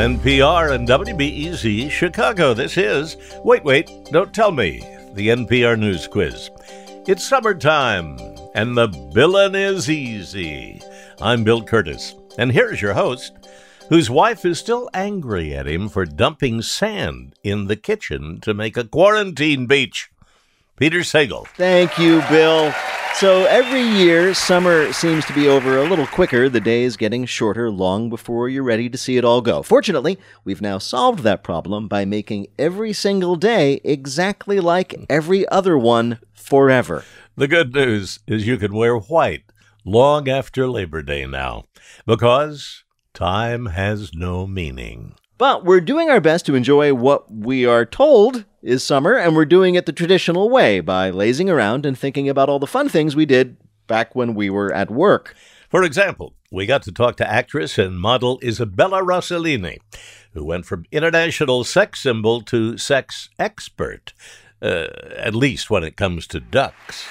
NPR and WBEZ Chicago. This is Wait, Wait, Don't Tell Me, the NPR News Quiz. It's summertime, and the billin' is easy. I'm Bill Kurtis, and here's your host, whose wife is still angry at him for dumping sand in the kitchen to make a quarantine beach. Peter Sagal. Thank you, Bill. So every year, summer seems to be over a little quicker, the days getting shorter long before you're ready to see it all go. Fortunately, we've now solved that problem by making every single day exactly like every other one forever. The good news is you can wear white long after Labor Day now, because time has no meaning. But we're doing our best to enjoy what we are told is summer, and we're doing it the traditional way by lazing around and thinking about all the fun things we did back when we were at work. For example, we got to talk to actress and model Isabella Rossellini, who went from international sex symbol to sex expert, uh, at least when it comes to ducks.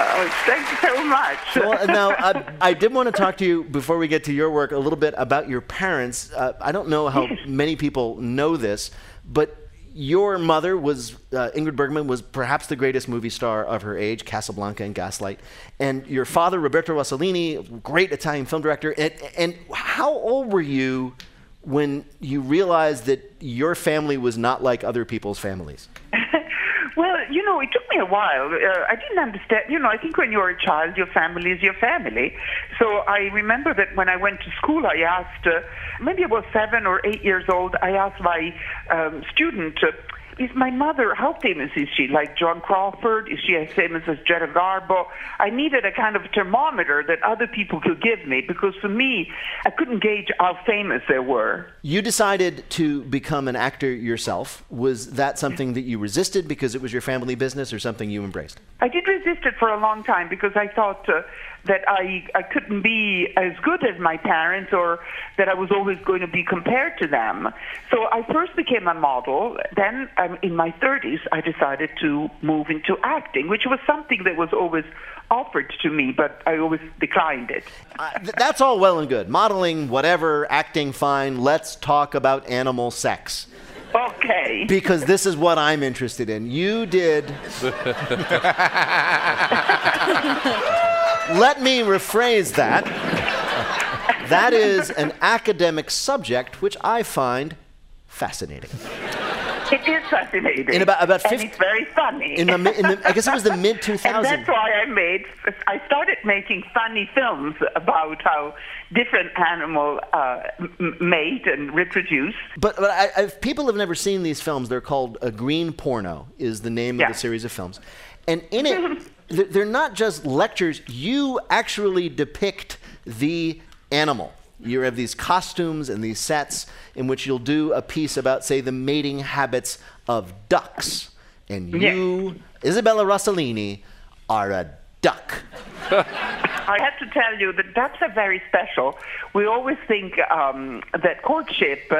Oh, thank you so much. well, now, I, I, did want to talk to you before we get to your work a little bit about your parents. Uh, I don't know how many people know this, but your mother was uh, Ingrid Bergman was perhaps the greatest movie star of her age, Casablanca and Gaslight, and your father Roberto Rossellini, great Italian film director. And, and how old were you when you realized that your family was not like other people's families? Well, you know, it took me a while. Uh, I didn't understand. You know, I think when you're a child, your family is your family. So I remember that when I went to school, I asked, uh, maybe I was seven or eight years old, I asked my um, student, uh, is my mother, how famous is she? Like Joan Crawford? Is she as famous as Greta Garbo? I needed a kind of thermometer that other people could give me because for me, I couldn't gauge how famous they were. You decided to become an actor yourself. Was that something that you resisted because it was your family business or something you embraced? I did resist it for a long time because I thought uh, that I, I couldn't be as good as my parents or that I was always going to be compared to them. So I first became a model. Then um, in my 30s, I decided to move into acting, which was something that was always offered to me, but I always declined it. Uh, th- that's all well and good. Modeling, whatever, acting, fine. Let's talk about animal sex. Okay. Because this is what I'm interested in. You did. Let me rephrase that. That is an academic subject which I find fascinating. It is fascinating. In about about 50, and it's very funny. In the, in the, I guess it was the mid 2000s. and that's why I made. I started making funny films about how different animals uh, mate and reproduce. But, but I, if people have never seen these films, they're called a green porno. Is the name Yeah. of the series of films, and in it, they're not just lectures. You actually depict the animal. You have these costumes and these sets in which you'll do a piece about, say, the mating habits of ducks. And you, Isabella Rossellini, are a duck. I have to tell you that ducks are very special. We always think um, that courtship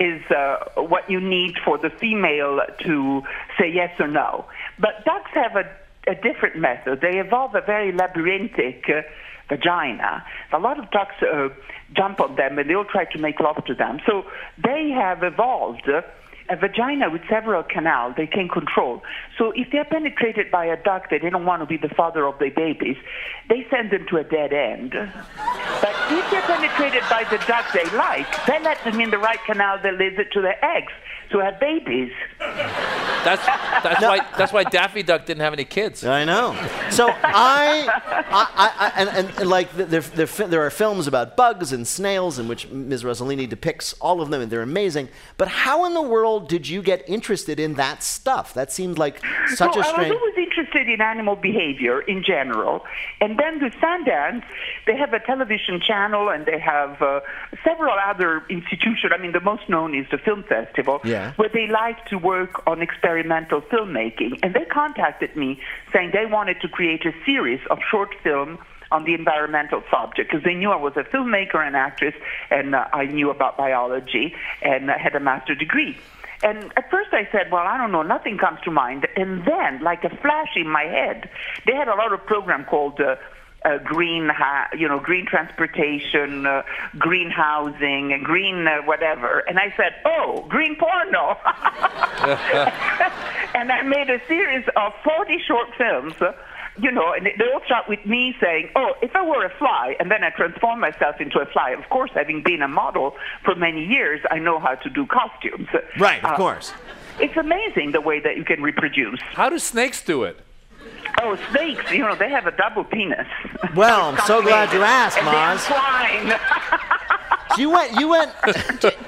is uh, what you need for the female to say yes or no. But ducks have a, a different method. They evolve a very labyrinthic uh, vagina. A lot of ducks uh, jump on them and they'll try to make love to them. So they have evolved. Uh, a vagina with several canals they can control. So if they're penetrated by a duck that they don't want to be the father of their babies, they send them to a dead end. But if they're penetrated by the duck they like, they let them in the right canal that leads it to their eggs to have babies. That's that's why that's why Daffy Duck didn't have any kids. I know. So I, I, I, I and, and, and like there, there, there are films about bugs and snails in which Ms. Rossellini depicts all of them, and they're amazing. But how in the world did you get interested in that stuff? That seemed like such so a I strange. was always interested in animal behavior in general. And then with Sundance, they have a television channel and they have uh, several other institutions. I mean, the most known is the Film Festival, Yeah. where they like to work on experimental filmmaking. And they contacted me saying they wanted to create a series of short film on the environmental subject because they knew I was a filmmaker and actress and uh, I knew about biology and I had a master degree. And at first I said, well, I don't know, nothing comes to mind. And then, like a flash in my head, they had a lot of program called uh, uh, green, ha- you know, green transportation, uh, green housing, and green uh, whatever. And I said, oh, green porno. and I made a series of 40 short films. You know, and they all start with me saying, "Oh, if I were a fly," and then I transform myself into a fly. Of course, having been a model for many years, I know how to do costumes. Right, of Uh, course. It's amazing the way that you can reproduce. How do snakes do it? Oh, snakes, you know, they have a double penis. Well, I'm so glad you asked, and Maz. entwine. You went. You went.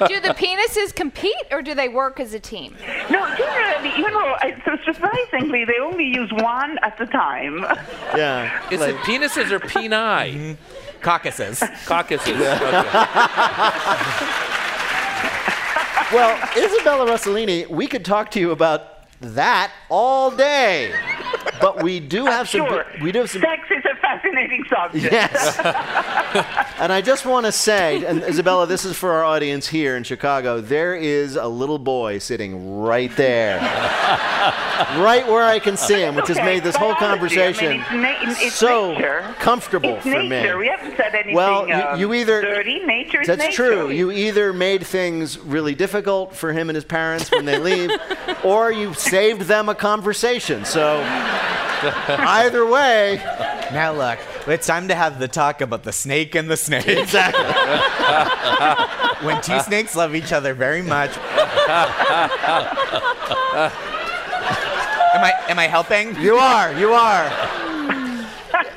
Do the penises compete or do they work as a team? no, generally, you know, so surprisingly, they only use one at a time. Yeah. Is it penises or peni? Mm-hmm. Caucuses. Caucuses. Okay. Well, Isabella Rossellini, we could talk to you about that all day, but we do have some. sure. We do have some. Sex is a fascinating subject. Yes. and I just want to say, and Isabella, this is for our audience here in Chicago. There is a little boy sitting right there, right where I can see him, which has made this whole biology, I mean, conversation it's na- it's so nature. comfortable It's for nature. me. We haven't said anything Well, you, um, you either dirty. Nature that's nature. true. You either made things really difficult for him and his parents when they leave, or you saved them a conversation. So either way, Now look, it's time to have the talk about the snake and the snake. exactly. when two snakes love each other very much. am I am I helping? You are. You are.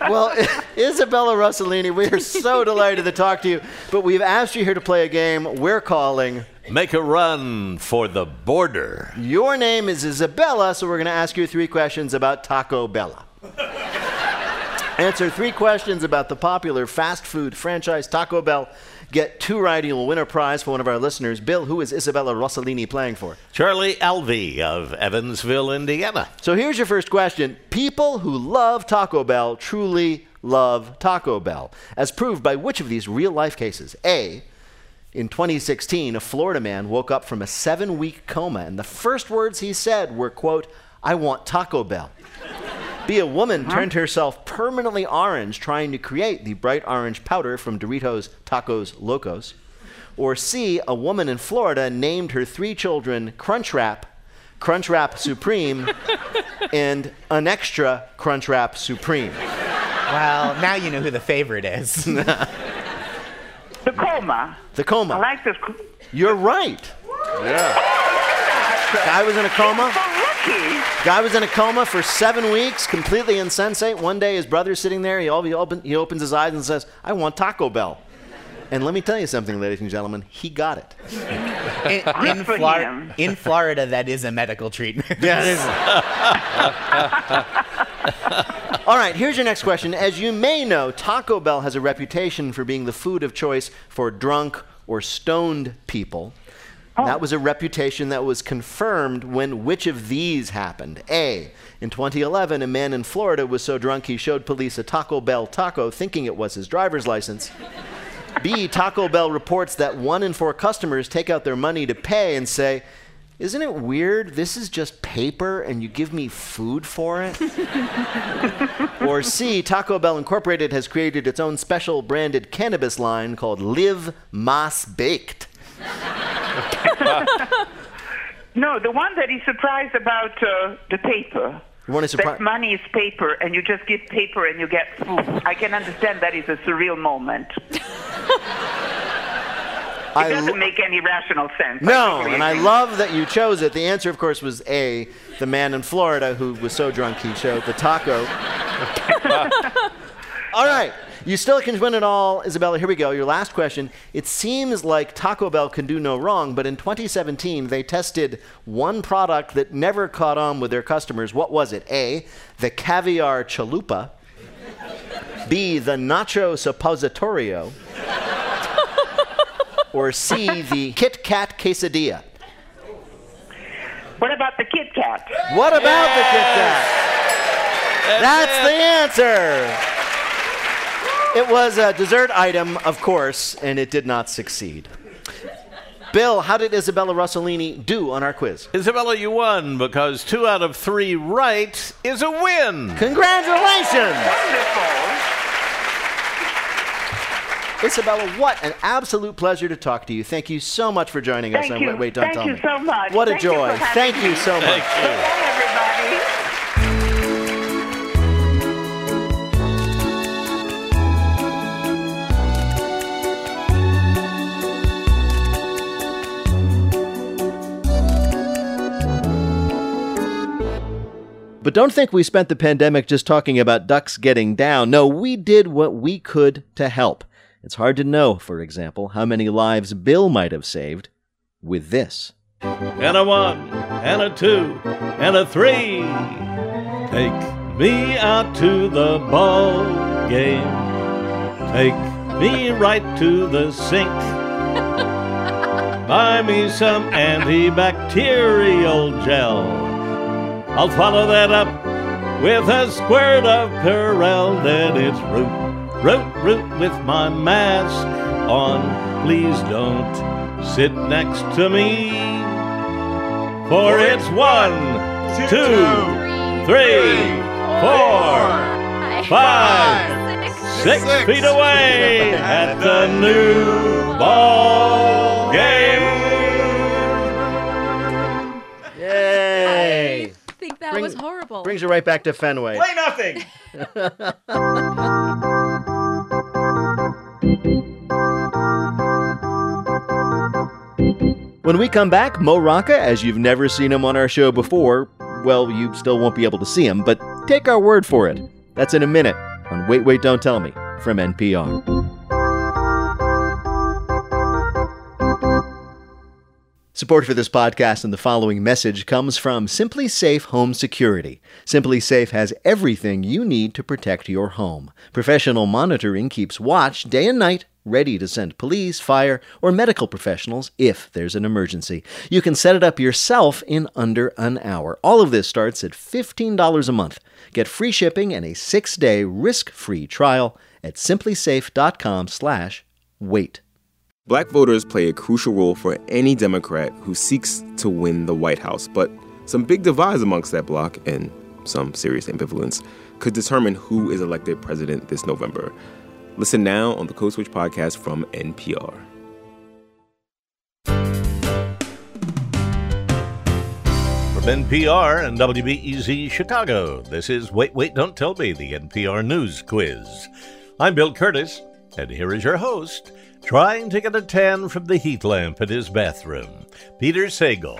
Well, Isabella Rossellini, we are so delighted to talk to you, but we've asked you here to play a game we're calling Make a run for the border. Your Name is Isabella, so we're going to ask you three questions about Taco Bella. Answer three questions about the popular fast food franchise Taco Bell. Get two right, you'll win a prize for one of our listeners. Bill, who is Isabella Rossellini playing for? Charlie Alvey of Evansville, Indiana. So here's your first question. People who love Taco Bell truly love Taco Bell, as proved by which of these real life cases? A. In 2016, a Florida man woke up from a seven week coma, and the first words he said were, quote, I want Taco Bell. B. A woman uh-huh. turned herself permanently orange trying to create the bright orange powder from Doritos Tacos Locos. Or C. A woman in Florida named her three children Crunchwrap, Crunchwrap Supreme, and an extra Crunchwrap Supreme. Well, now you know who the favorite is. The coma. The coma. I like this. co- You're right. Yeah. Guy was in a coma. So lucky. Guy was in a coma for seven weeks, completely insensate. One day, his brother's sitting there. He, all, he, open, he opens his eyes and says, "I want Taco Bell." And let me tell you something, ladies and gentlemen. He got it. In, in, Flor- in Florida, that is a medical treatment. All right, here's your next question. As you may know, Taco Bell has a reputation for being the food of choice for drunk or stoned people. Oh. That was a reputation that was confirmed when which of these happened? A. In 2011, a man in Florida was so drunk he showed police a Taco Bell taco thinking it was his driver's license. B. Taco Bell reports that one in four customers take out their money to pay and say, Isn't it weird? This is just paper and you give me food for it? or C. Taco Bell Incorporated has created its own special branded cannabis line called Live Mas Baked. No, the one that is surprised about uh, the paper. You want to That money is paper, and you just give paper and you get food. I can understand that is a surreal moment. It I doesn't make any rational sense. no, totally and I love that you chose it. The answer, of course, was A. The man in Florida who was so drunk he showed the taco. all right. You still can win it all, Isabella. Here we go. Your last question. It seems like Taco Bell can do no wrong, but in 2017, they tested one product that never caught on with their customers. What was it? A. The caviar chalupa. B. The nacho suppositorio. Or C. The Kit Kat quesadilla. What about the Kit Kat? What about the Kit Kat? That's the answer. It was a dessert item, of course, and it did not succeed. Bill, how did Isabella Rossellini do on our quiz? Isabella, you won because two out of three right is a win. Congratulations! Wonderful. Isabella, what an absolute pleasure to talk to you. Thank you so much for joining us Thank on you. Wait, Wait, Don't Thank Tell you Me. so much. What a Thank you joy. having Thank you so much. Bye, everybody. But don't think we spent the pandemic just talking about ducks getting down. No, we did what we could to help. It's hard to know, for example, how many lives Bill might have saved with this. and a one, and a two, and a three. Take me out to the ball game. Take me right to the sink. Buy me some antibacterial gel. I'll follow that up with a squirt of Purell. Then it's root, root, root with my mask on. Please don't sit next to me. For it's one, two, three, four, five, six feet away at the new ball Bring- was horrible. Brings you right back to Fenway. Play nothing. When we come back, Mo Rocca, as you've never seen him on our show before, well, you still won't be able to see him, but take our word for it. That's in a minute on Wait, Wait, Don't Tell Me from NPR. Support for this podcast and the following message comes from SimpliSafe Home Security. SimpliSafe has everything you need to protect your home. Professional monitoring keeps watch day and night, ready to send police, fire, or medical professionals if there's an emergency. You can set it up yourself in under an hour. All of this starts at $15 a month. Get free shipping and a 6-day risk-free trial at simplisafe.com/wait. Black voters play a crucial role for any Democrat who seeks to win the White House, but some big divides amongst that bloc and some serious ambivalence could determine who is elected president this November. Listen now on the Code Switch podcast from NPR. From NPR and WBEZ Chicago, this is Wait, Wait, Don't Tell Me, the NPR News Quiz. I'm Bill Kurtis, and here is your host, trying to get a tan from the heat lamp in his bathroom, Peter Sagal.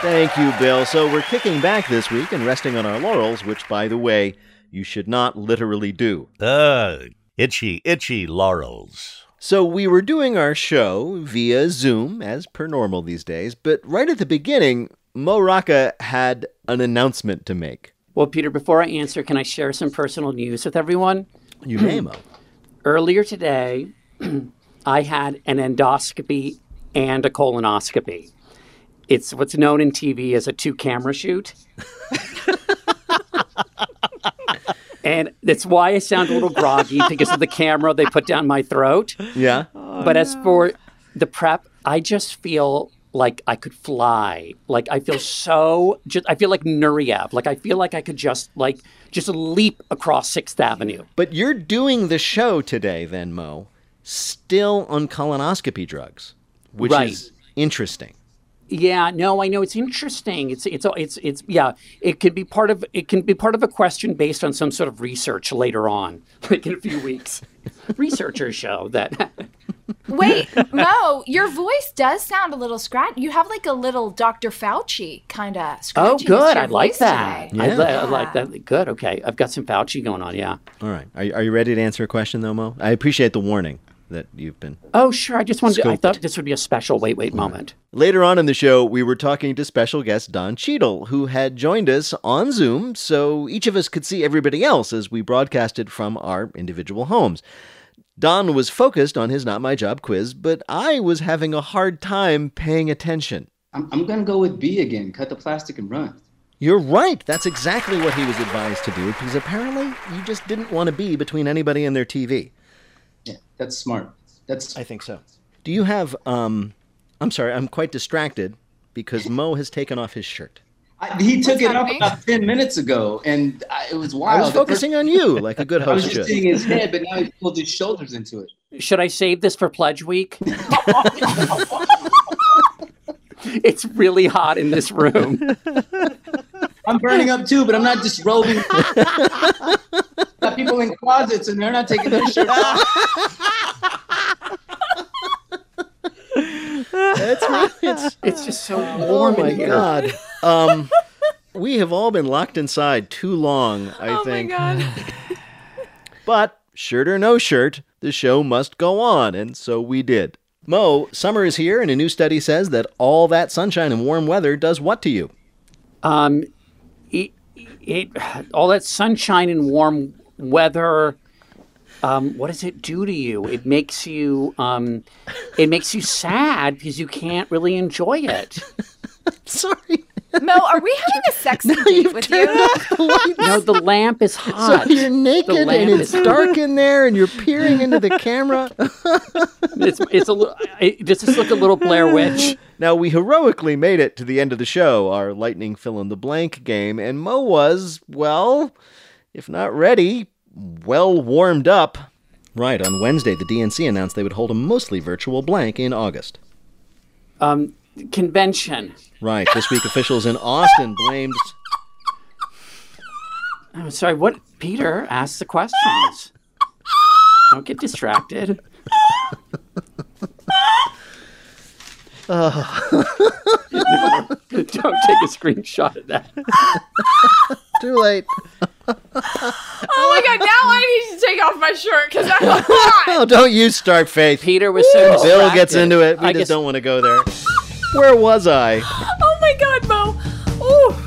Thank you, Bill. So we're kicking back this week and resting on our laurels, which, by the way, you should not literally do. Ugh, itchy, itchy laurels. So we were doing our show via Zoom, as per normal these days, but right at the beginning, Mo Rocca had an announcement to make. Well, Peter, before I answer, can I share some personal news with everyone? You may, Mo. Earlier today, I had an endoscopy and a colonoscopy. It's what's known in TV as a two camera shoot. and that's why I sound a little groggy because of the camera they put down my throat. Yeah? Oh, but as for the prep, I just feel like I could fly. Like I feel so just I feel like Nureyev. Like I feel like I could just like just leap across Sixth Avenue. But you're doing the show today, then, Mo, still on colonoscopy drugs, which Right. is interesting. Yeah, no, I know it's interesting. It's it's it's it's yeah. It can be part of it can be part of a question based on some sort of research later on, like in a few weeks. Researchers show that. Wait, Mo, your voice does sound a little scratch. You have like a little Dr. Fauci kind of scratchy. oh, good. I like that. Today. I, li- I like that. Good. Okay, I've got some Fauci going on. Yeah. All right. Are, you- are you ready to answer a question, though, Mo? I appreciate the warning that you've been. Oh, sure. I just wanted. To, I thought this would be a special wait, wait moment. Later on in the show, we were talking to special guest Don Cheadle, who had joined us on Zoom so each of us could see everybody else as we broadcasted from our individual homes. Don was focused on his Not My Job quiz, but I was having a hard time paying attention. I'm, I'm gonna go with B again. Cut the plastic and run. You're right. That's exactly what he was advised to do because apparently you just didn't want to be between anybody and their TV. Yeah, that's smart. That's I think so. Do you have, um, I'm sorry, I'm quite distracted because Mo has taken off his shirt. I, he took What's it up happening? about ten minutes ago, and I, it was wild. I was The first- focusing on you like a good host I was just should. seeing his head, but now he pulled his shoulders into it. Should I save this for Pledge Week? it's really hot in this room. I'm burning up too, but I'm not disrobing. Got people in closets and they're not taking their shirts off. That's right. It's, It's just so oh warm my in here. god. Um, we have all been locked inside too long. I oh think. my god. But shirt or no shirt, the show must go on, and so we did. Mo, summer is here, and a new study says that all that sunshine and warm weather does what to you? Um, it, it all that sunshine and warm weather. Um, what does it do to you? It makes you um, it makes you sad because you can't really enjoy it. Sorry. Mo, are we having a sexy date with you? No, the lamp is hot. So hot. you're naked and it's is- dark in there, and you're peering into the camera. It's it's a little. It, does this look a little Blair Witch? Now, we heroically made it to the end of the show, our lightning fill in the blank game, and Mo was, well, if not ready, well warmed up. Right, on Wednesday, the DNC announced they would hold a mostly virtual blank in August. Um, convention. Right, this week officials in Austin blamed. I'm sorry. What? Peter asked the questions. Don't get distracted. Don't take a screenshot of that. Too late. Oh my god, now I need to take off my shirt because I'm hot. Oh, don't you start, Faith. Peter was so. Bill gets into it. We I just guess- don't want to go there. Where was I? Oh my god, Mo. Ooh.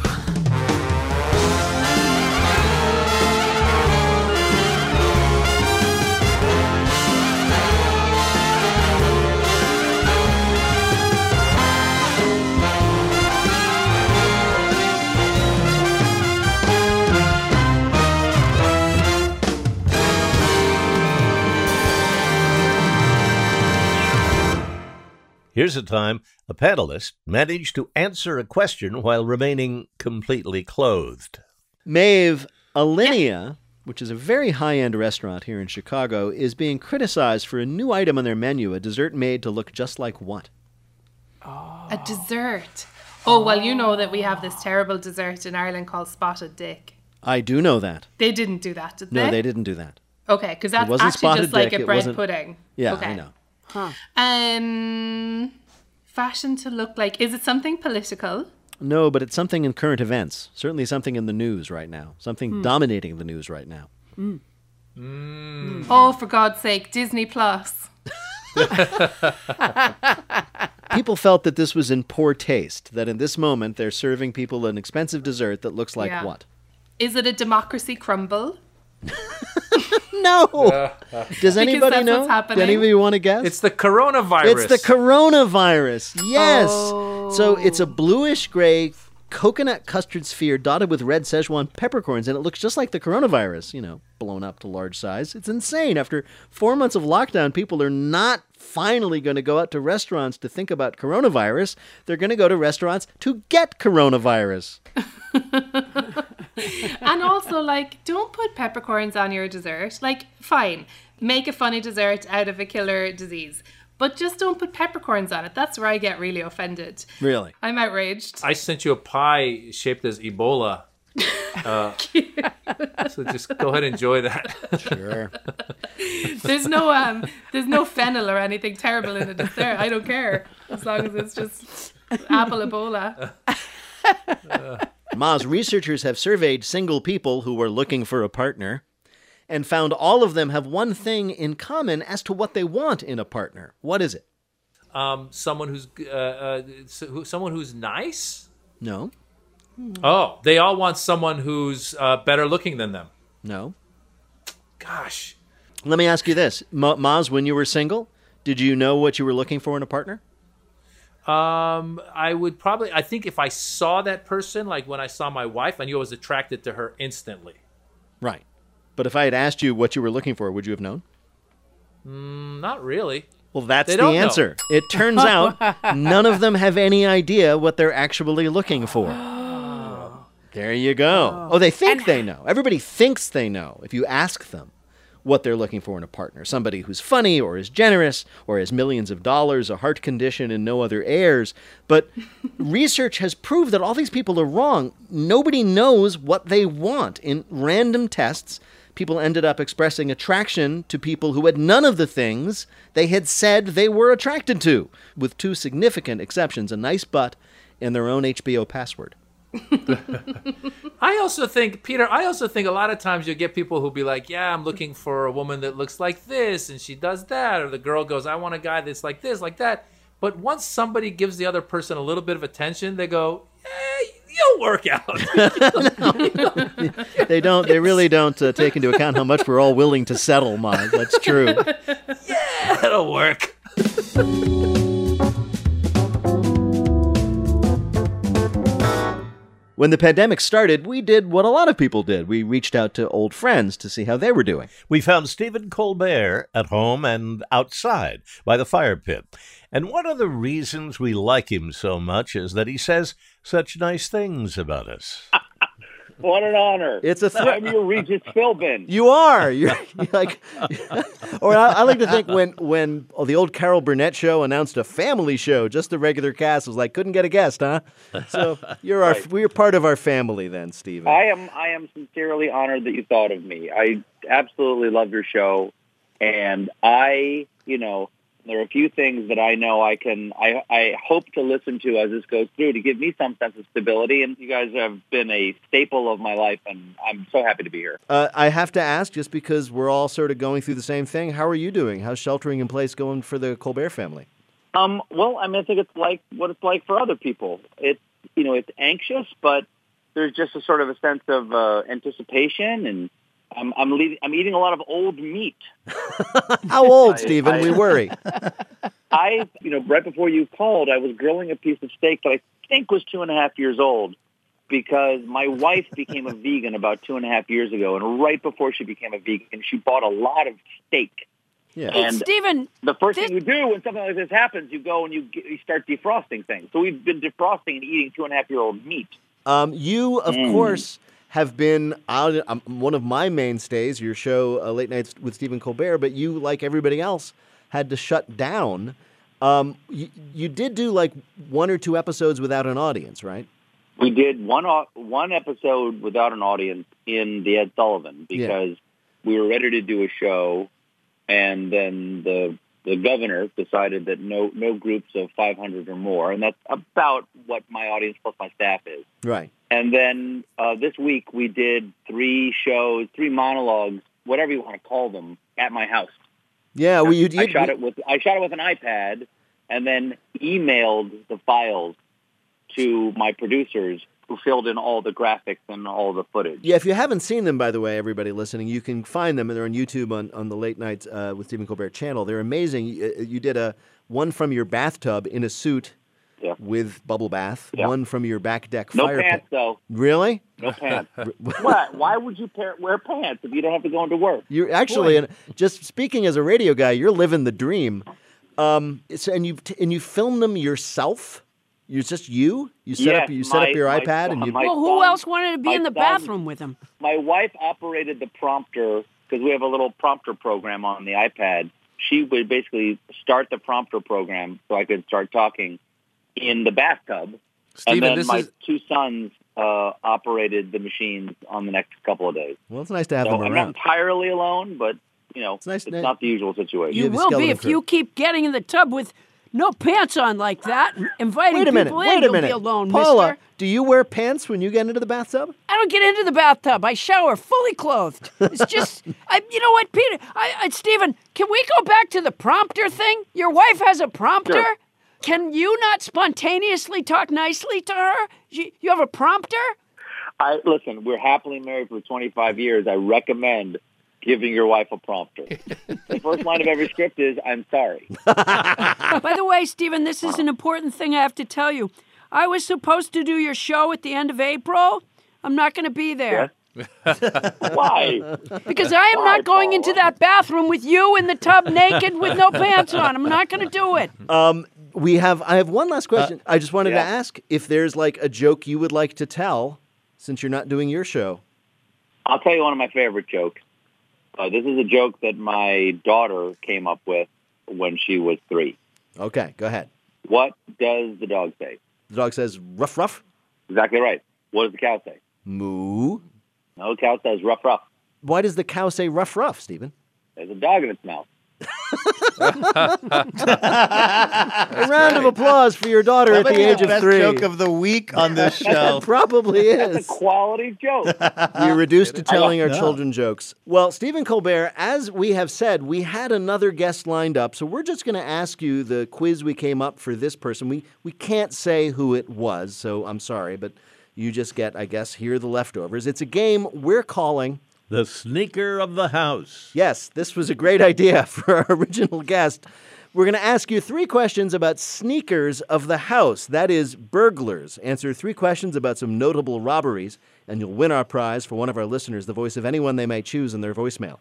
Here's a time a panelist managed to answer a question while remaining completely clothed. Maeve, Alinea, which is a very high end restaurant here in Chicago, is being criticized for a new item on their menu, a dessert made to look just like what? A dessert. Oh, well, you know that we have this terrible dessert in Ireland called spotted dick. I do know that. They didn't do that, did No, they? No, they didn't do that. Okay, because that's wasn't actually spotted just like dick, a it bread wasn't- pudding. Yeah, okay. I know. Huh. Um, fashion to look like. Is it something political? No, but it's something in current events. Certainly something in the news right now. Something Hmm. dominating the news right now. Oh, for God's sake, Disney Plus. People felt that this was in poor taste, that in this moment they're serving people an expensive dessert that looks like Yeah. what? Is it a democracy crumble? No. Does anybody know? what's Do happening. any of you want to guess? It's the coronavirus. It's the coronavirus. Yes. So it's a bluish gray coconut custard sphere dotted with red Szechuan peppercorns, and it looks just like the coronavirus, you know, blown up to large size. It's insane. After four months of lockdown, people are not finally going to go out to restaurants to think about coronavirus. They're going to go to restaurants to get coronavirus. and also, like, don't put peppercorns on your dessert. Like, fine, make a funny dessert out of a killer disease, but just don't put peppercorns on it. That's where I get really offended. Really? I'm outraged. I sent you a pie shaped as Ebola. Uh, so just go ahead and enjoy that. Sure. There's no um, there's no fennel or anything terrible in the dessert. I don't care as long as it's just apple Ebola. Ma's researchers have surveyed single people who were looking for a partner and found all of them have one thing in common as to what they want in a partner. What is it? um, someone who's uh, uh, someone who's nice. No. Oh, they all want someone who's uh, better looking than them. No. Gosh, Let me ask you this. Ma- Maz, when you were single, did you know what you were looking for in a partner? um, I would probably. I think if I saw that person, like when I saw my wife, I knew I was attracted to her instantly. Right. But if I had asked you what you were looking for, would you have known? Mm, not really. Well, that's the don't know. answer. It turns out none of them have any idea what they're actually looking for. There you go. Oh, they think they know. Everybody thinks they know if you ask them what they're looking for in a partner. Somebody who's funny or is generous or has millions of dollars, a heart condition, and no other heirs. But research has proved that all these people are wrong. Nobody knows what they want. In random tests, people ended up expressing attraction to people who had none of the things they had said they were attracted to, with two significant exceptions a nice butt and their own HBO password. I also think, Peter, I also think a lot of times you'll get people who'll be like, yeah, I'm looking for a woman that looks like this and she does that. Or the girl goes, I want a guy that's like this, like that. But once somebody gives the other person a little bit of attention, they go, eh, you'll work out. They don't. They really don't uh, take into account how much we're all willing to settle, Maz. That's true. yeah, it'll work. When the pandemic started, we did what a lot of people did. We reached out to old friends to see how they were doing. We found Stephen Colbert at home and outside by the fire pit. And one of the reasons we like him so much is that he says such nice things about us. What an honor. It's a thrill. I'm your Regis Philbin. You are. You're, you're like, or I, I like to think when when oh, the old Carol Burnett show announced a family show, just the regular cast was like, couldn't get a guest, huh? So you're our, Right. we're part of our family then, Stephen. I am I am sincerely honored that you thought of me. I absolutely love your show and I, you know, there are a few things that I know I can I I hope to listen to as this goes through to give me some sense of stability and you guys have been a staple of my life and I'm so happy to be here. Uh, I have to ask, just because we're all sort of going through the same thing, how are you doing? How's sheltering in place going for the Colbert family? Um, well, I mean, I think it's like what it's like for other people. It's you know, it's anxious, but there's just a sort of a sense of uh, anticipation, and I'm I'm, leaving, I'm eating a lot of old meat. How old, I- Stephen? I- we worry. I, you know, right before you called, I was grilling a piece of steak that I think was two and a half years old because my wife became a vegan about two and a half years ago, and right before she became a vegan, she bought a lot of steak. Yeah. Hey, And Stephen, the first thing you do when something like this happens, you go and you, get, you start defrosting things. So we've been defrosting and eating two and a half year old meat. Um, you, of Mm. course, have been um, one of my mainstays, your show, uh, Late Nights with Stephen Colbert, but you, like everybody else, had to shut down. Um, you, you did do like one or two episodes without an audience, right? We did one one episode without an audience in the Ed Sullivan Yeah. because we were ready to do a show, and then the the governor decided that no no groups of 500 or more, and that's about what my audience plus my staff is. Right. And then uh, this week we did three shows, three monologues, whatever you want to call them, at my house. Yeah, well, you, I you, shot it with I shot it with an iPad, and then emailed the files to my producers, who filled in all the graphics and all the footage. Yeah, if you haven't seen them, by the way, everybody listening, you can find them. They're on YouTube on, on the Late Night uh, with Stephen Colbert channel. They're amazing. You, uh, you did a one from your bathtub in a suit Yeah. with bubble bath. Yeah. One from your back deck No fire pants pit. though. Really? No pants. what? Why would you pair, wear pants if you don't have to go into work? You're actually, and just speaking as a radio guy, you're living the dream. Um, it's, and you and you film them yourself. You just you. You set up you set my- up your my iPad son- and you. well, who son- else wanted to be in the son- bathroom with him? My wife operated the prompter because we have a little prompter program on the iPad. She would basically start the prompter program so I could start talking in the bathtub. Stephen, and then this my is- two sons uh, operated the machines on the next couple of days. Well, it's nice to have so them I'm not entirely alone, but you know, it's, nice- it's not the usual situation. You have a will be if crew. you keep getting in the tub with no pants on like that, inviting Wait a minute. people in. Wait a You'll minute. be alone, Paula, mister. do you wear pants when you get into the bathtub? I don't get into the bathtub. I shower fully clothed. It's just, I, you know what, Peter? I, I, Stephen, can we go back to the prompter thing? Your wife has a prompter. Sure. Can you not spontaneously talk nicely to her? You, you have a prompter? I listen. We're happily married for 25 years. I recommend giving your wife a prompter. the first line of every script is "I'm sorry." By the way, Stephen, this is an important thing I have to tell you. I was supposed to do your show at the end of April. I'm not going to be there. Why? Because I am not going into that bathroom with you in the tub naked with no pants on. I'm not going to do it. Um, we have. I have one last question. I just wanted yeah. to ask if there's like a joke you would like to tell, since you're not doing your show. I'll tell you one of my favorite jokes. Uh, this is a joke that my daughter came up with when she was three. Okay, go ahead. What does the dog say? The dog says ruff ruff. Exactly right. What does the cow say? Moo. No, the cow says rough, rough. Why does the cow say rough rough, Stephen? There's a dog in its mouth. A round of applause for your daughter That at the age the of best three. joke of the week on this show. It probably That's is. a quality joke. You're reduced to telling our No. children jokes. Well, Stephen Colbert, as we have said, we had another guest lined up, so we're just going to ask you the quiz we came up for this person. We we can't say who it was, so I'm sorry, but you just get, I guess, here are the leftovers. It's a game we're calling. The sneaker of the house. Yes, this was a great idea for our original guest. We're going to ask you three questions about sneakers of the house, that is, burglars. Answer three questions about some notable robberies, and you'll win our prize for one of our listeners, the voice of anyone they may choose in their voicemail.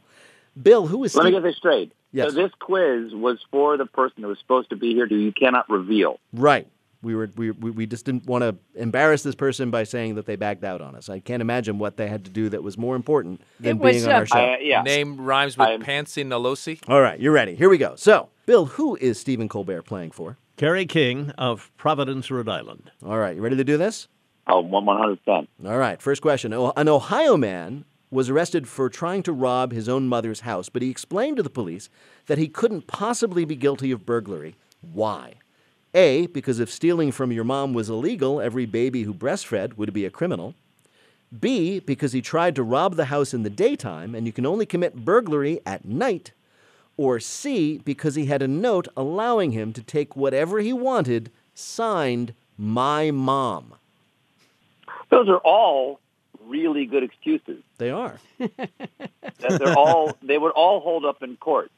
Bill, who is Let me get this straight. Yes. So this quiz was for the person who was supposed to be here who you cannot reveal. Right. We were we, we we just didn't want to embarrass this person by saying that they backed out on us. I can't imagine what they had to do that was more important than It was, being on uh, our show. I- yeah. Name rhymes with I'm- Pansy Nalosi. All right, you're ready. Here we go. So, Bill, who is Stephen Colbert playing for? Kerry King of Providence, Rhode Island. All right, you ready to do this? Oh, one one hundred percent. All right, first question. Oh, An Ohio man was arrested for trying to rob his own mother's house, but he explained to the police that he couldn't possibly be guilty of burglary. Why? A, because if stealing from your mom was illegal, every baby who breastfed would be a criminal. B, because he tried to rob the house in the daytime and you can only commit burglary at night. Or C, because he had a note allowing him to take whatever he wanted, signed My Mom. Those are all really good excuses. They are. That they're all they would all hold up in court.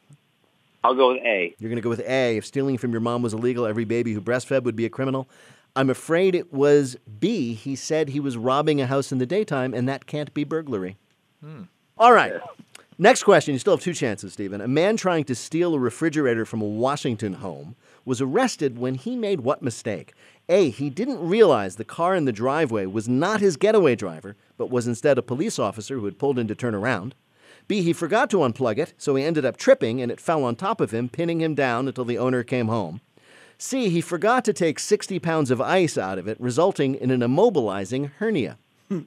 I'll go with A. You're going to go with A. If stealing from your mom was illegal, every baby who breastfed would be a criminal. I'm afraid it was B. He said he was robbing a house in the daytime, and that can't be burglary. Hmm. All right. Next question. You still have two chances, Stephen. A man trying to steal a refrigerator from a Washington home was arrested when he made what mistake? A. He didn't realize the car in the driveway was not his getaway driver, but was instead a police officer who had pulled in to turn around. B. He forgot to unplug it, so he ended up tripping and it fell on top of him, pinning him down until the owner came home. C. He forgot to take 60 pounds of ice out of it, resulting in an immobilizing hernia.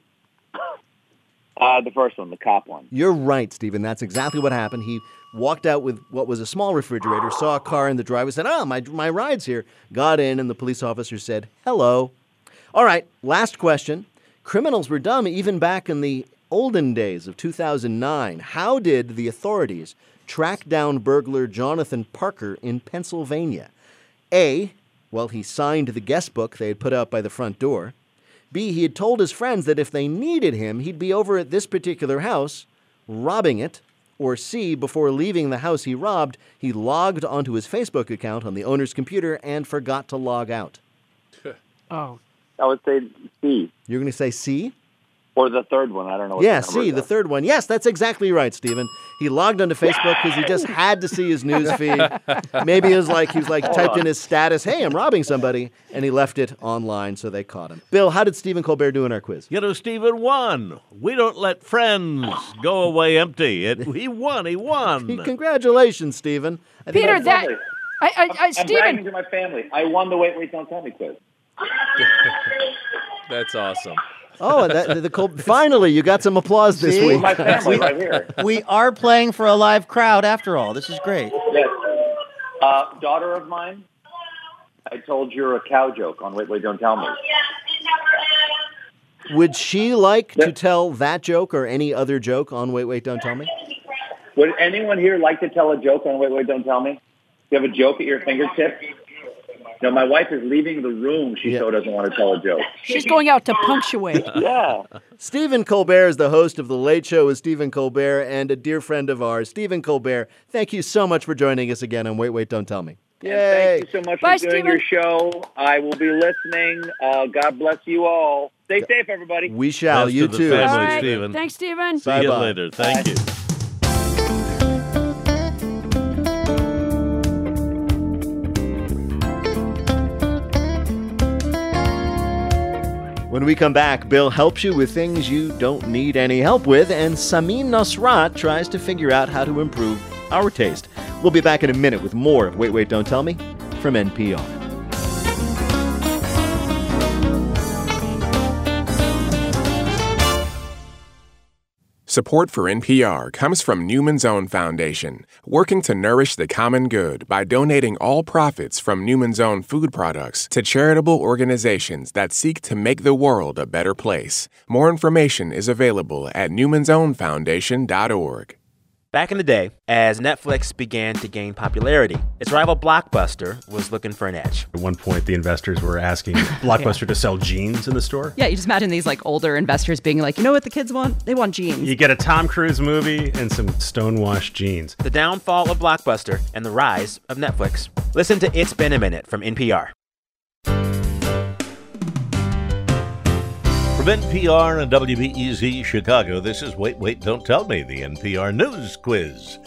Uh, the first one, the cop one. You're right, Stephen. That's exactly what happened. He walked out with what was a small refrigerator, saw a car in the driveway, said, Ah, my, my ride's here. Got in, and the police officer said, Hello. All right, last question. Criminals were dumb even back in the olden days of 2009. How did the authorities track down burglar Jonathan Parker in Pennsylvania? A. Well, he signed the guest book they had put out by the front door. B. He had told his friends that if they needed him, he'd be over at this particular house, robbing it. Or C. Before leaving the house he robbed, he logged onto his Facebook account on the owner's computer and forgot to log out. Oh. I would say C You're going to say C? Or the third one. I don't know. What Yeah, see, the third one. Yes, that's exactly right, Stephen. He logged onto Facebook because he just had to see his news feed. Maybe it was like he was like Hold typed in his status, "Hey, I'm robbing somebody," and he left it online, so they caught him. Bill, how did Stephen Colbert do in our quiz? You know, Stephen won. We don't let friends go away empty. It, he won. He won. Congratulations, Stephen. I Peter, I- that. I, I, I, I'm bragging Stephen, to my family. I won the Wait, Wait, Don't Tell Me quiz. That's awesome. Oh, that, the, the Col- finally, you got some applause this See? week. My family right here. We are playing for a live crowd after all. This is great. Yes. Uh, daughter of mine, I told you a cow joke on Wait, Wait, Don't Tell Me. Would she like to tell that joke or any other joke on Wait, Wait, Don't Tell Me? Would anyone here like to tell a joke on Wait, Wait, Don't Tell Me? Do you have a joke at your fingertips? No, my wife is leaving the room. She so doesn't want to tell a joke. she's going out to punctuate. Yeah. Stephen Colbert is the host of The Late Show with Stephen Colbert and a dear friend of ours. Stephen Colbert, thank you so much for joining us again on Wait, Wait, Don't Tell Me. And thank you so much Bye, for doing your show. I will be listening. Uh, God bless you all. Stay safe, everybody. We shall. Best you too. family, All right. Stephen. Thanks, Stephen. See you Bye-bye. later. Thank you. When we come back, Bill helps you with things you don't need any help with, and Samin Nosrat tries to figure out how to improve our taste. We'll be back in a minute with more of Wait, Wait, Don't Tell Me from NPR. Support for NPR comes from Newman's Own Foundation, working to nourish the common good by donating all profits from Newman's Own food products to charitable organizations that seek to make the world a better place. More information is available at newmansownfoundation.org. Back in the day, as Netflix began to gain popularity, its rival Blockbuster was looking for an edge. At one point, the investors were asking Blockbuster to sell jeans in the store. Yeah, you just imagine these like older investors being like, you know what the kids want? They want jeans. You get a Tom Cruise movie and some stonewashed jeans. The downfall of Blockbuster and the rise of Netflix. Listen to It's Been a Minute from NPR. From NPR and WBEZ Chicago, this is Wait, Wait, Don't Tell Me, the NPR News Quiz.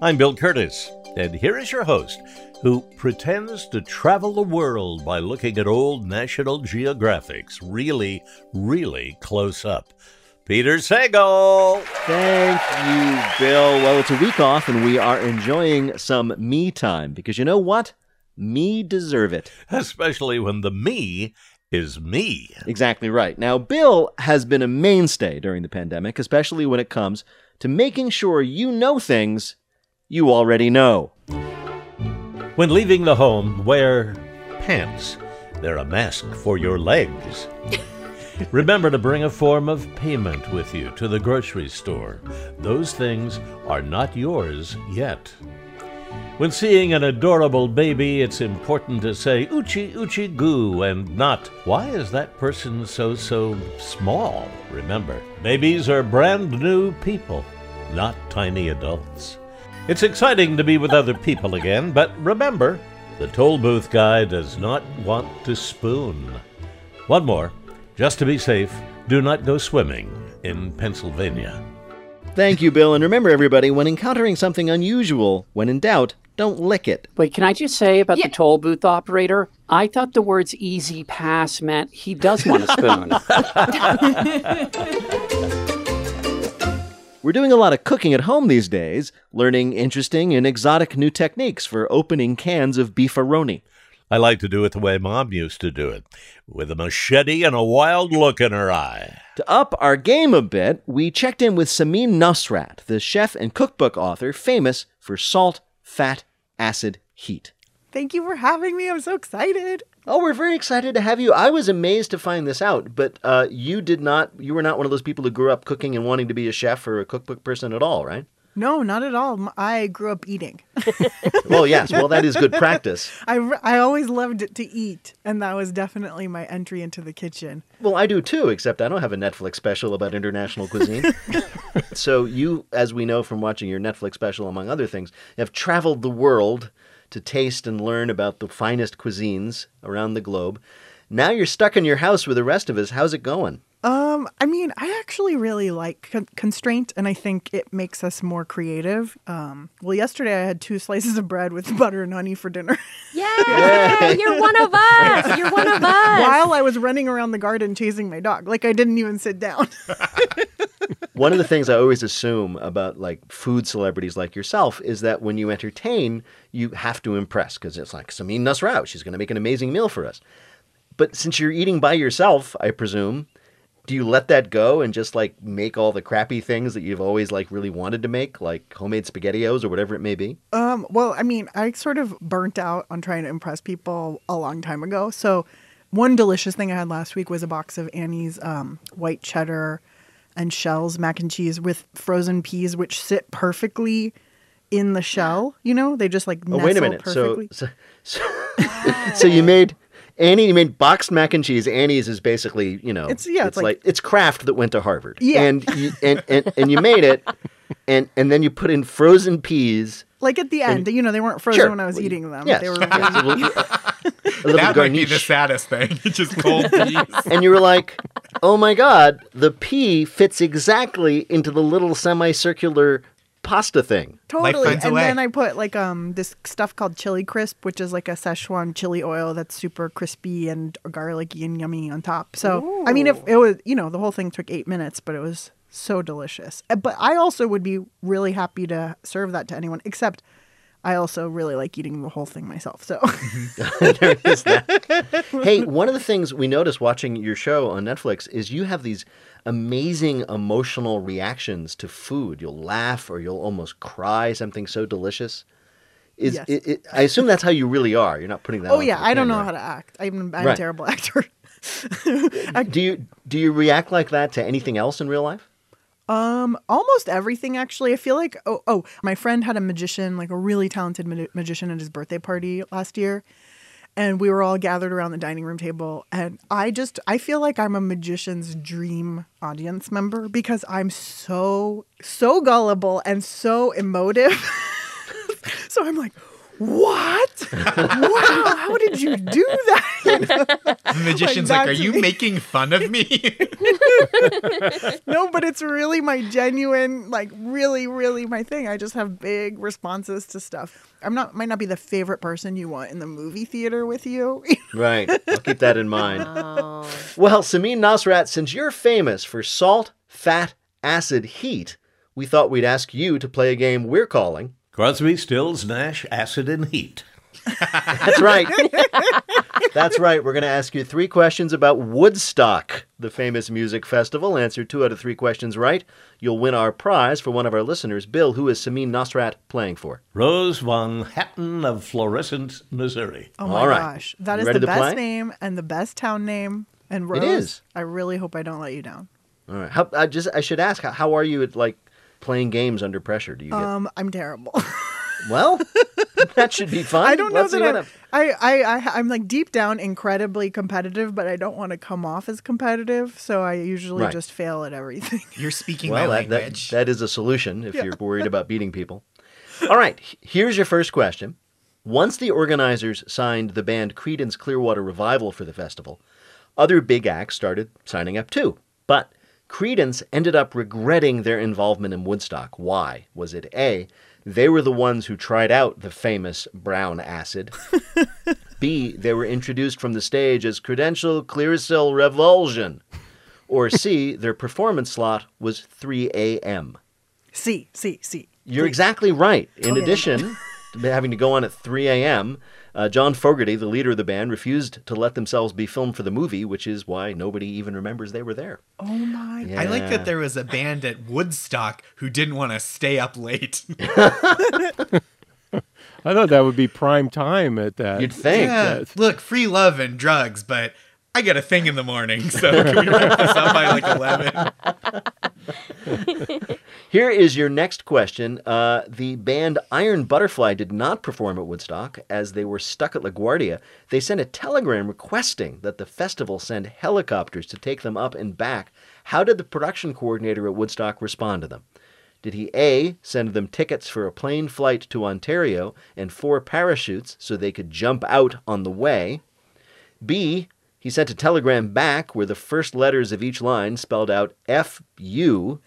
I'm Bill Kurtis, and here is your host, who pretends to travel the world by looking at old National Geographics really, really close up. Peter Sagal. Thank you, Bill. Well, it's a week off, and we are enjoying some me time because you know what? Me deserve it. Especially when the me is me. Exactly right. Now, Bill has been a mainstay during the pandemic, especially when it comes to making sure you know things you already know. When leaving the home, wear pants. They're a mask for your legs. Remember to bring a form of payment with you to the grocery store. Those things are not yours yet. When seeing an adorable baby, it's important to say Uchi Uchi Goo and not Why is that person so so small? Remember, babies are brand new people, not tiny adults. It's exciting to be with other people again, but remember, the toll booth guy does not want to spoon. One more, just to be safe, do not go swimming in Pennsylvania. Thank you, Bill. And remember, everybody, when encountering something unusual, when in doubt, don't lick it. Wait, can I just say about the toll booth operator? I thought the words E-ZPass meant he does want a spoon. We're doing a lot of cooking at home these days, learning interesting and exotic new techniques for opening cans of beefaroni. I like to do it the way Mom used to do it, with a machete and a wild look in her eye. To up our game a bit, we checked in with Samin Nosrat, the chef and cookbook author famous for salt, fat, acid, heat. Thank you for having me. I'm so excited. Oh, we're very excited to have you. I was amazed to find this out, but uh, you did not. You were not one of those people who grew up cooking and wanting to be a chef or a cookbook person at all, right? No, not at all. I grew up eating. well, yes. Well, that is good practice. I, I always loved to eat, and that was definitely my entry into the kitchen. Well, I do too, except I don't have a Netflix special about international cuisine. so you, as we know from watching your Netflix special, among other things, have traveled the world to taste and learn about the finest cuisines around the globe. Now you're stuck in your house with the rest of us. How's it going? Um, I mean, I actually really like con- constraint, and I think it makes us more creative. Um, well, yesterday I had two slices of bread with butter and honey for dinner. Yeah, you're one of us. You're one of us. While I was running around the garden chasing my dog, like I didn't even sit down. One of the things I always assume about like food celebrities like yourself is that when you entertain, you have to impress because it's like Samin Nosrat, she's going to make an amazing meal for us. But since you're eating by yourself, I presume, do you let that go and just like make all the crappy things that you've always like really wanted to make, like homemade spaghettios or whatever it may be? Um, well, I mean, I sort of burnt out on trying to impress people a long time ago. So, one delicious thing I had last week was a box of Annie's um, white cheddar and shells mac and cheese with frozen peas, which sit perfectly in the shell. You know, they just like Oh, wait a minute. So, perfectly. so, so, so you made Annie. You made boxed mac and cheese. Annie's is basically, you know, It's- yeah, it's like, like- it's Kraft that went to Harvard. Yeah. and you, and, and and you made it, and and then you put in frozen peas. like at the end, you know, they weren't frozen Sure. when I was eating them. Yes, They were yes, a little- a little that might be the saddest thing. Just cold peas. and you were like, "Oh my god, the pea fits exactly into the little semicircular pasta thing. Totally. and then I put like um this stuff called chili crisp, which is like a Szechuan chili oil that's super crispy and garlicky and yummy on top. So I mean, if it was, you know, the whole thing took eight minutes, but it was so delicious. Uh, But I also would be really happy to serve that to anyone, except I also really like eating the whole thing myself. So there is that. hey, one of the things we noticed watching your show on Netflix is you have these amazing emotional reactions to food. You'll laugh or you'll almost cry. Something so delicious. Is Yes. it, it, I assume that's how you really are. You're not putting that. oh yeah, I don't know how to act. I'm, I'm Right. a terrible actor. Do you do you react like that to anything else in real life? Um, almost everything actually. I feel like oh oh, my friend had a magician, like a really talented ma- magician at his birthday party last year. And we were all gathered around the dining room table and I just I feel like I'm a magician's dream audience member because I'm so so gullible and so emotive. so I'm like, "What? wow, how did you do that?" You know? The magician's like, that "Are to you me. making fun of me?" no, but it's really my genuine, like really, really my thing. I just have big responses to stuff. I'm not might not be the favorite person you want in the movie theater with you. Right. I'll keep that in mind. Oh. Well, Samin Nosrat, since you're famous for salt, fat, acid, heat, we thought we'd ask you to play a game we're calling. Crosby, Stills, Nash, Acid, and Heat. That's right. That's right. We're going to ask you three questions about Woodstock, the famous music festival. Answer two out of three questions right. You'll win our prize for one of our listeners. Bill, who is Samin Nosrat playing for? Rose Von Hatton of Florissant, Missouri. Oh my All right. gosh, that You is the best play? name and the best town name. And Rose, It is. I really hope I don't let you down. All right. How, I just I should ask, how, how are you at like playing games under pressure? Do you get Um, I'm terrible. well? that should be fun. I don't know Let's see that I'm, I, I, I, I'm like deep down incredibly competitive, but I don't want to come off as competitive, so I usually Right. just fail at everything. You're speaking well, my that, that, language. that is a solution if Yeah. you're worried about beating people. All right, h- here's your first question. Once the organizers signed the band Creedence Clearwater Revival for the festival, other big acts started signing up too. But Creedence ended up regretting their involvement in Woodstock. Why? Was it A, they were the ones who tried out the famous brown acid? B, they were introduced from the stage as Credential Clearasil Revulsion? Or C, their performance slot was 3 a.m.? C, C, C. You're exactly right. In addition to having to go on at 3 a.m., uh, John Fogerty, the leader of the band, refused to let themselves be filmed for the movie, which is why nobody even remembers they were there. Oh my! I like that there was a band at Woodstock who didn't want to stay up late. I thought that would be prime time at that. You'd think. Yeah, Yes. look, free love and drugs, but I got a thing in the morning, so can we wrap this up by like 11? Here is your next question. Uh, the band Iron Butterfly did not perform at Woodstock as they were stuck at LaGuardia. They sent a telegram requesting that the festival send helicopters to take them up and back. How did the production coordinator at Woodstock respond to them? Did he A, send them tickets for a plane flight to Ontario and four parachutes so they could jump out on the way? B, he sent a telegram back where the first letters of each line spelled out F-U.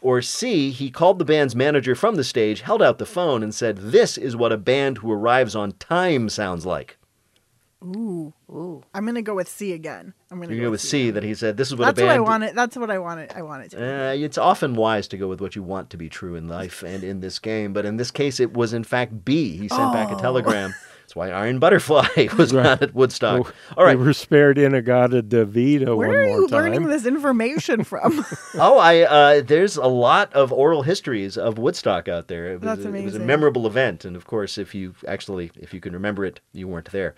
Or C, he called the band's manager from the stage, held out the phone, and said, This is what a band who arrives on time sounds like. Ooh, ooh. I'm gonna go with C again. I'm gonna go with C, that he said, This is what That's a what I band. wanted. That's what I wanted. I wanted to. Uh, it's often wise to go with what you want to be true in life and in this game, but in this case, it was in fact B. He sent back a Oh. telegram. That's why Iron Butterfly was not at Woodstock. Oh, All right. We were spared In-A-Gadda-Da-Vida Where one more time. Where are more you time. learning this information from? oh, I uh, there's a lot of oral histories of Woodstock out there. It was, That's a, it was a memorable event, and of course, if you actually if you can remember it, you weren't there.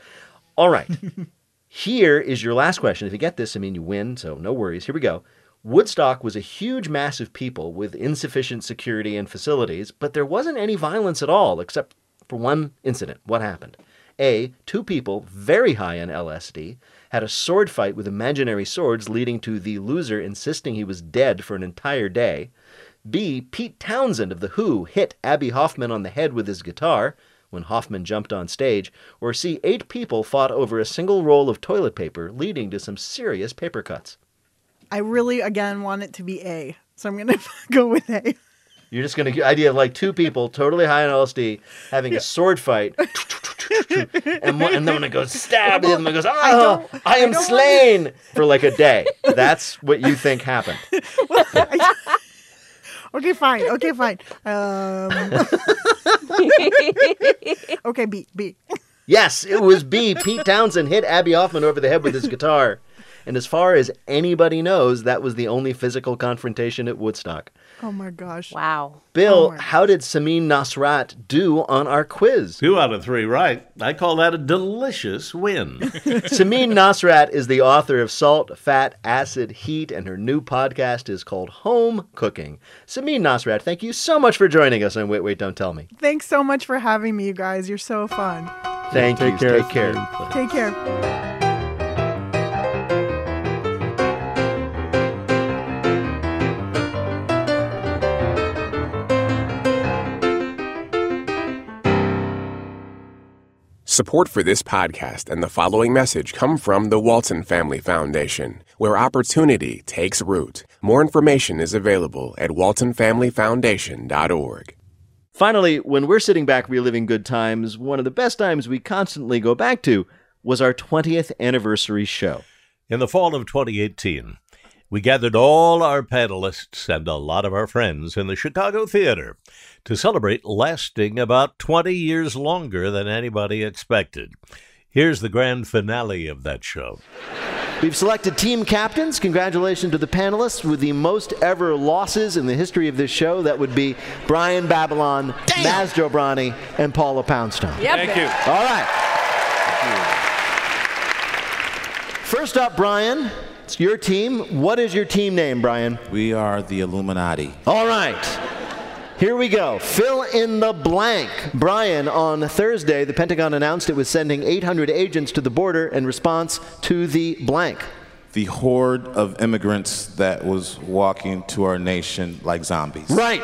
All right, here is your last question. If you get this, I mean you win, so no worries. Here we go. Woodstock was a huge mass of people with insufficient security and facilities, but there wasn't any violence at all, except for one incident. What happened? A. Two people, very high on LSD, had a sword fight with imaginary swords, leading to the loser insisting he was dead for an entire day. B. Pete Townshend of The Who hit Abbie Hoffman on the head with his guitar when Hoffman jumped on stage. Or C. Eight people fought over a single roll of toilet paper, leading to some serious paper cuts. I really again want it to be A, so I'm gonna go with A. You're just going to get idea of like two people totally high on LSD having a sword fight, and, one, and then when it goes stab, and then it goes, oh, I, am slain for like a day. That's what you think happened. Okay, fine. Okay, fine. Um, okay, B, B. Yes, it was B. Pete Townshend hit Abbie Hoffman over the head with his guitar. And as far as anybody knows, that was the only physical confrontation at Woodstock. Oh my gosh. Wow. Bill, oh how did Samin Nosrat do on our quiz? Two out of three right. I call that a delicious win. Samin Nosrat is the author of Salt, Fat, Acid, Heat, and her new podcast is called Home Cooking. Samin Nosrat, thank you so much for joining us on Wait, Wait, Don't Tell Me. Thanks so much for having me, you guys. You're so fun. Thank Take you. care, Take care. Take care. Support for this podcast and the following message come from the Walton Family Foundation, where opportunity takes root. More information is available at waltonfamilyfoundation.org. Finally, when we're sitting back reliving good times, one of the best times we constantly go back to was our 20th anniversary show. In the fall of 2018, we gathered all our panelists and a lot of our friends in the Chicago Theater to celebrate lasting about 20 years longer than anybody expected. Here's the grand finale of that show. We've selected team captains. Congratulations to the panelists with the most ever losses in the history of this show. That would be Brian Babylon, Maz Jobrani, and Paula Poundstone. Yep. Thank you. All right. First up, Brian. It's your team. What is your team name, Brian? We are the Illuminati. All right. Here we go. Fill in the blank. Brian, on Thursday, the Pentagon announced it was sending 800 agents to the border in response to the blank. The horde of immigrants that was walking to our nation like zombies. Right.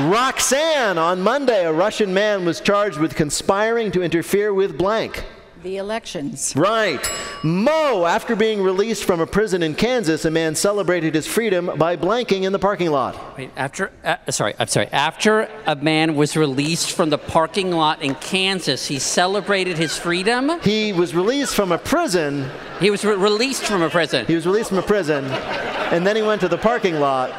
Roxanne, on Monday, a Russian man was charged with conspiring to interfere with blank. The elections. Right. Mo, after being released from a prison in Kansas, a man celebrated his freedom by blanking in the parking lot. Wait, after, uh, sorry, I'm sorry. After a man was released from the parking lot in Kansas, he celebrated his freedom. He was released from a prison. He was re- released from a prison. He was released from a prison, and then he went to the parking lot.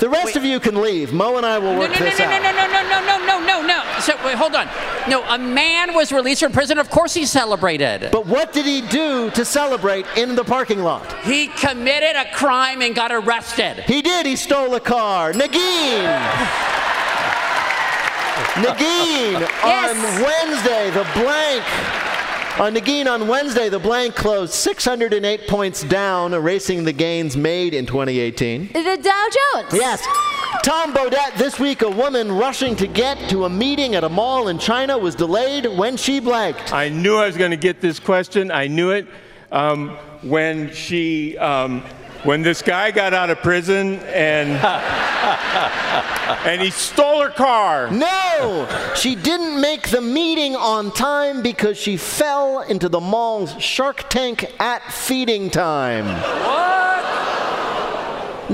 The rest of you can leave. Mo and I will work no, no, this no, out. No, no, no, no, no, no, no, no, no. So wait, hold on. No, a man was released from prison. Of course, he celebrated. But what did he do to celebrate in the parking lot? He committed a crime and got arrested. He did. He stole a car. Negin. Negin on Wednesday, the blank. On Negin on Wednesday, the blank closed 608 points down, erasing the gains made in 2018. The Dow Jones. Yes. Tom Bodett, this week, a woman rushing to get to a meeting at a mall in China was delayed when she blanked. I knew I was going to get this question. I knew it. Um, when she, um, when this guy got out of prison and and he stole her car. No! She didn't make the meeting on time because she fell into the mall's Shark Tank at feeding time.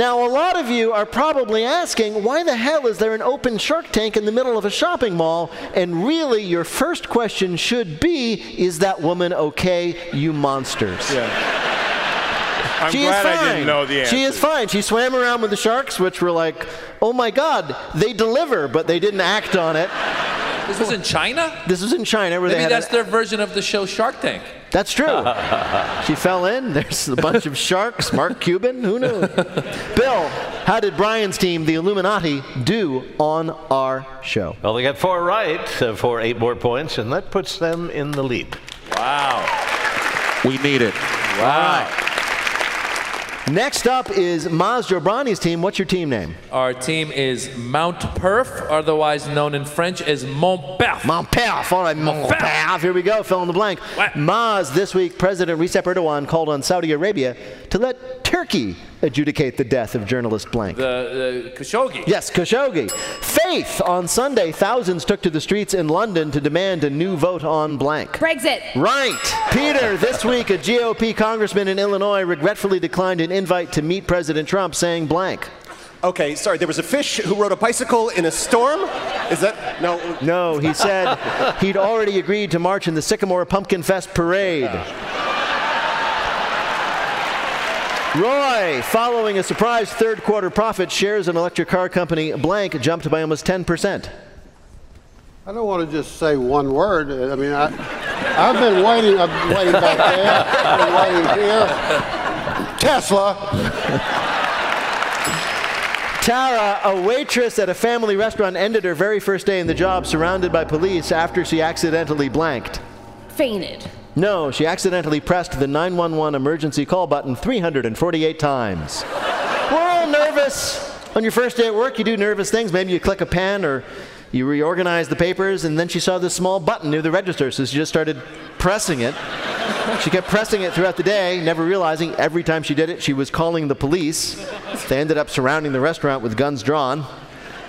Now, a lot of you are probably asking, why the hell is there an open Shark Tank in the middle of a shopping mall? And really, your first question should be, is that woman okay, you monsters? Yeah. I'm she glad is fine. I didn't know the answer. She is fine. She swam around with the sharks, which were like, oh my God, they deliver, but they didn't act on it. This was in China? This was in China where they Maybe had that's an- their version of the show Shark Tank. That's true. she fell in. There's a bunch of sharks. Mark Cuban. Who knew? Bill, how did Brian's team, the Illuminati, do on our show? Well, they got four right uh, for eight more points, and that puts them in the lead. Wow. We need it. Wow. Next up is Maz Jobrani's team. What's your team name? Our team is Mount Perf, otherwise known in French as Mont Perf. Mont Perf. All right, Mont Perf. Here we go. Fill in the blank. Maz, this week, President Recep Erdogan called on Saudi Arabia to let Turkey adjudicate the death of journalist blank. The, the Khashoggi. Yes, Khashoggi. Faith. On Sunday, thousands took to the streets in London to demand a new vote on blank. Brexit. Right. Peter, this week, a GOP congressman in Illinois regretfully declined an invite to meet President Trump, saying blank. Okay, sorry. There was a fish who rode a bicycle in a storm. Is that no? No, he said he'd already agreed to march in the Sycamore Pumpkin Fest parade. Roy, following a surprise third quarter profit, shares in electric car company Blank jumped by almost 10%. I don't want to just say one word. I mean, I, I've been waiting. I've been waiting back there. I've been waiting here. Tesla. Tara, a waitress at a family restaurant, ended her very first day in the job surrounded by police after she accidentally blanked. Fainted. No, she accidentally pressed the 911 emergency call button 348 times. We're all nervous. On your first day at work, you do nervous things. Maybe you click a pen or you reorganize the papers, and then she saw this small button near the register, so she just started pressing it. She kept pressing it throughout the day, never realizing every time she did it, she was calling the police. They ended up surrounding the restaurant with guns drawn.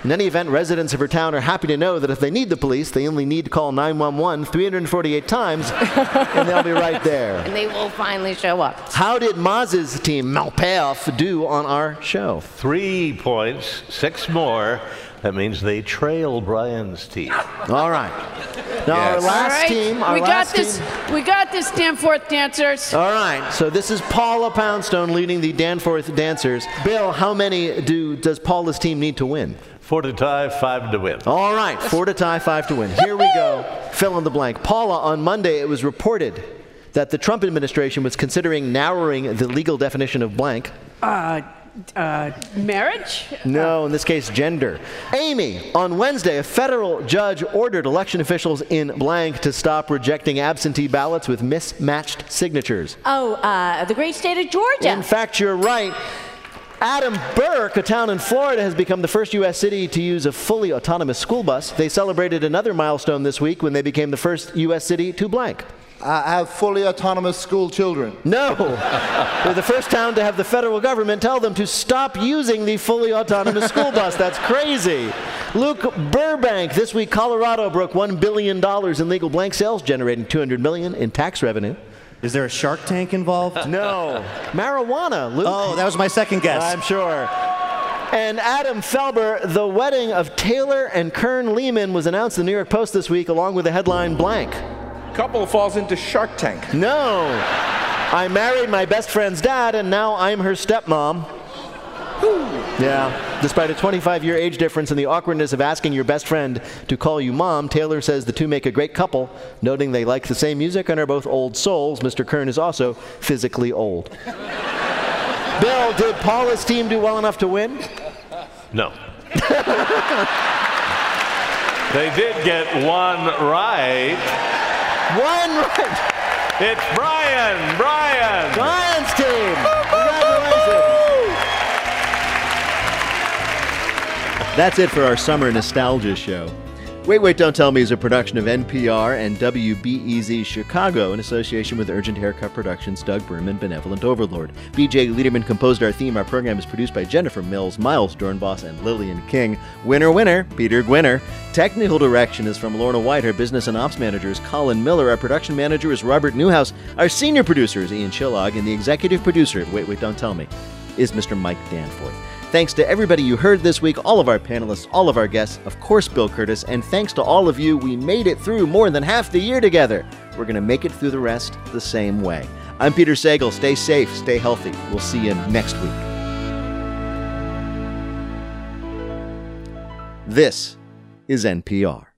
In any event, residents of her town are happy to know that if they need the police, they only need to call 911 348 times, and they'll be right there. And they will finally show up. How did Maz's team, Malpayoff, do on our show? Three points, six more. That means they trail Brian's team. All right. Now, our Yes. last All right, team. Our we got this. team- We got this, Danforth dancers. All right, so this is Paula Poundstone leading the Danforth Dancers. Bill, how many do does Paula's team need to win? Four to tie, five to win. All right, four to tie, five to win. Here we go. Fill in the blank. Paula, on Monday, it was reported that the Trump administration was considering narrowing the legal definition of blank. Uh, uh, marriage? No, in this case, gender. Amy, on Wednesday, a federal judge ordered election officials in blank to stop rejecting absentee ballots with mismatched signatures. Oh, uh, the great state of Georgia. In fact, you're right. Adam Burke, a town in Florida, has become the first U.S. city to use a fully autonomous school bus. They celebrated another milestone this week when they became the first U.S. city to blank. I have fully autonomous school children. No. They're the first town to have the federal government tell them to stop using the fully autonomous school bus. That's crazy. Luke Burbank, this week Colorado broke $1 billion in legal blank sales, generating $200 million in tax revenue. Is there a Shark Tank involved? No. Marijuana, Luke. Oh, that was my second guess. I'm sure. And Adam Felber, the wedding of Taylor and Kern Lehman was announced in the New York Post this week, along with the headline blank. Couple falls into Shark Tank. No. I married my best friend's dad, and now I'm her stepmom. Yeah. Despite a 25 year age difference and the awkwardness of asking your best friend to call you mom, Taylor says the two make a great couple, noting they like the same music and are both old souls. Mr. Kern is also physically old. Bill, did Paula's team do well enough to win? No. they did get one right. One right. It's Brian. Brian. Brian's team. That's it for our summer nostalgia show. Wait, Wait, Don't Tell Me is a production of NPR and WBEZ Chicago in association with Urgent Haircut Productions, Doug Berman, Benevolent Overlord. BJ Liederman composed our theme. Our program is produced by Jennifer Mills, Miles Doornbos, and Lillian King. Winner, winner, Peter Gwinner. Technical direction is from Lorna White. Our business and ops manager is Colin Miller. Our production manager is Robert Newhouse. Our senior producer is Ian Chillag. And the executive producer of Wait, Wait, Don't Tell Me is Mr. Mike Danforth. Thanks to everybody you heard this week, all of our panelists, all of our guests, of course, Bill Kurtis, and thanks to all of you, we made it through more than half the year together. We're going to make it through the rest the same way. I'm Peter Sagal. Stay safe, stay healthy. We'll see you next week. This is NPR.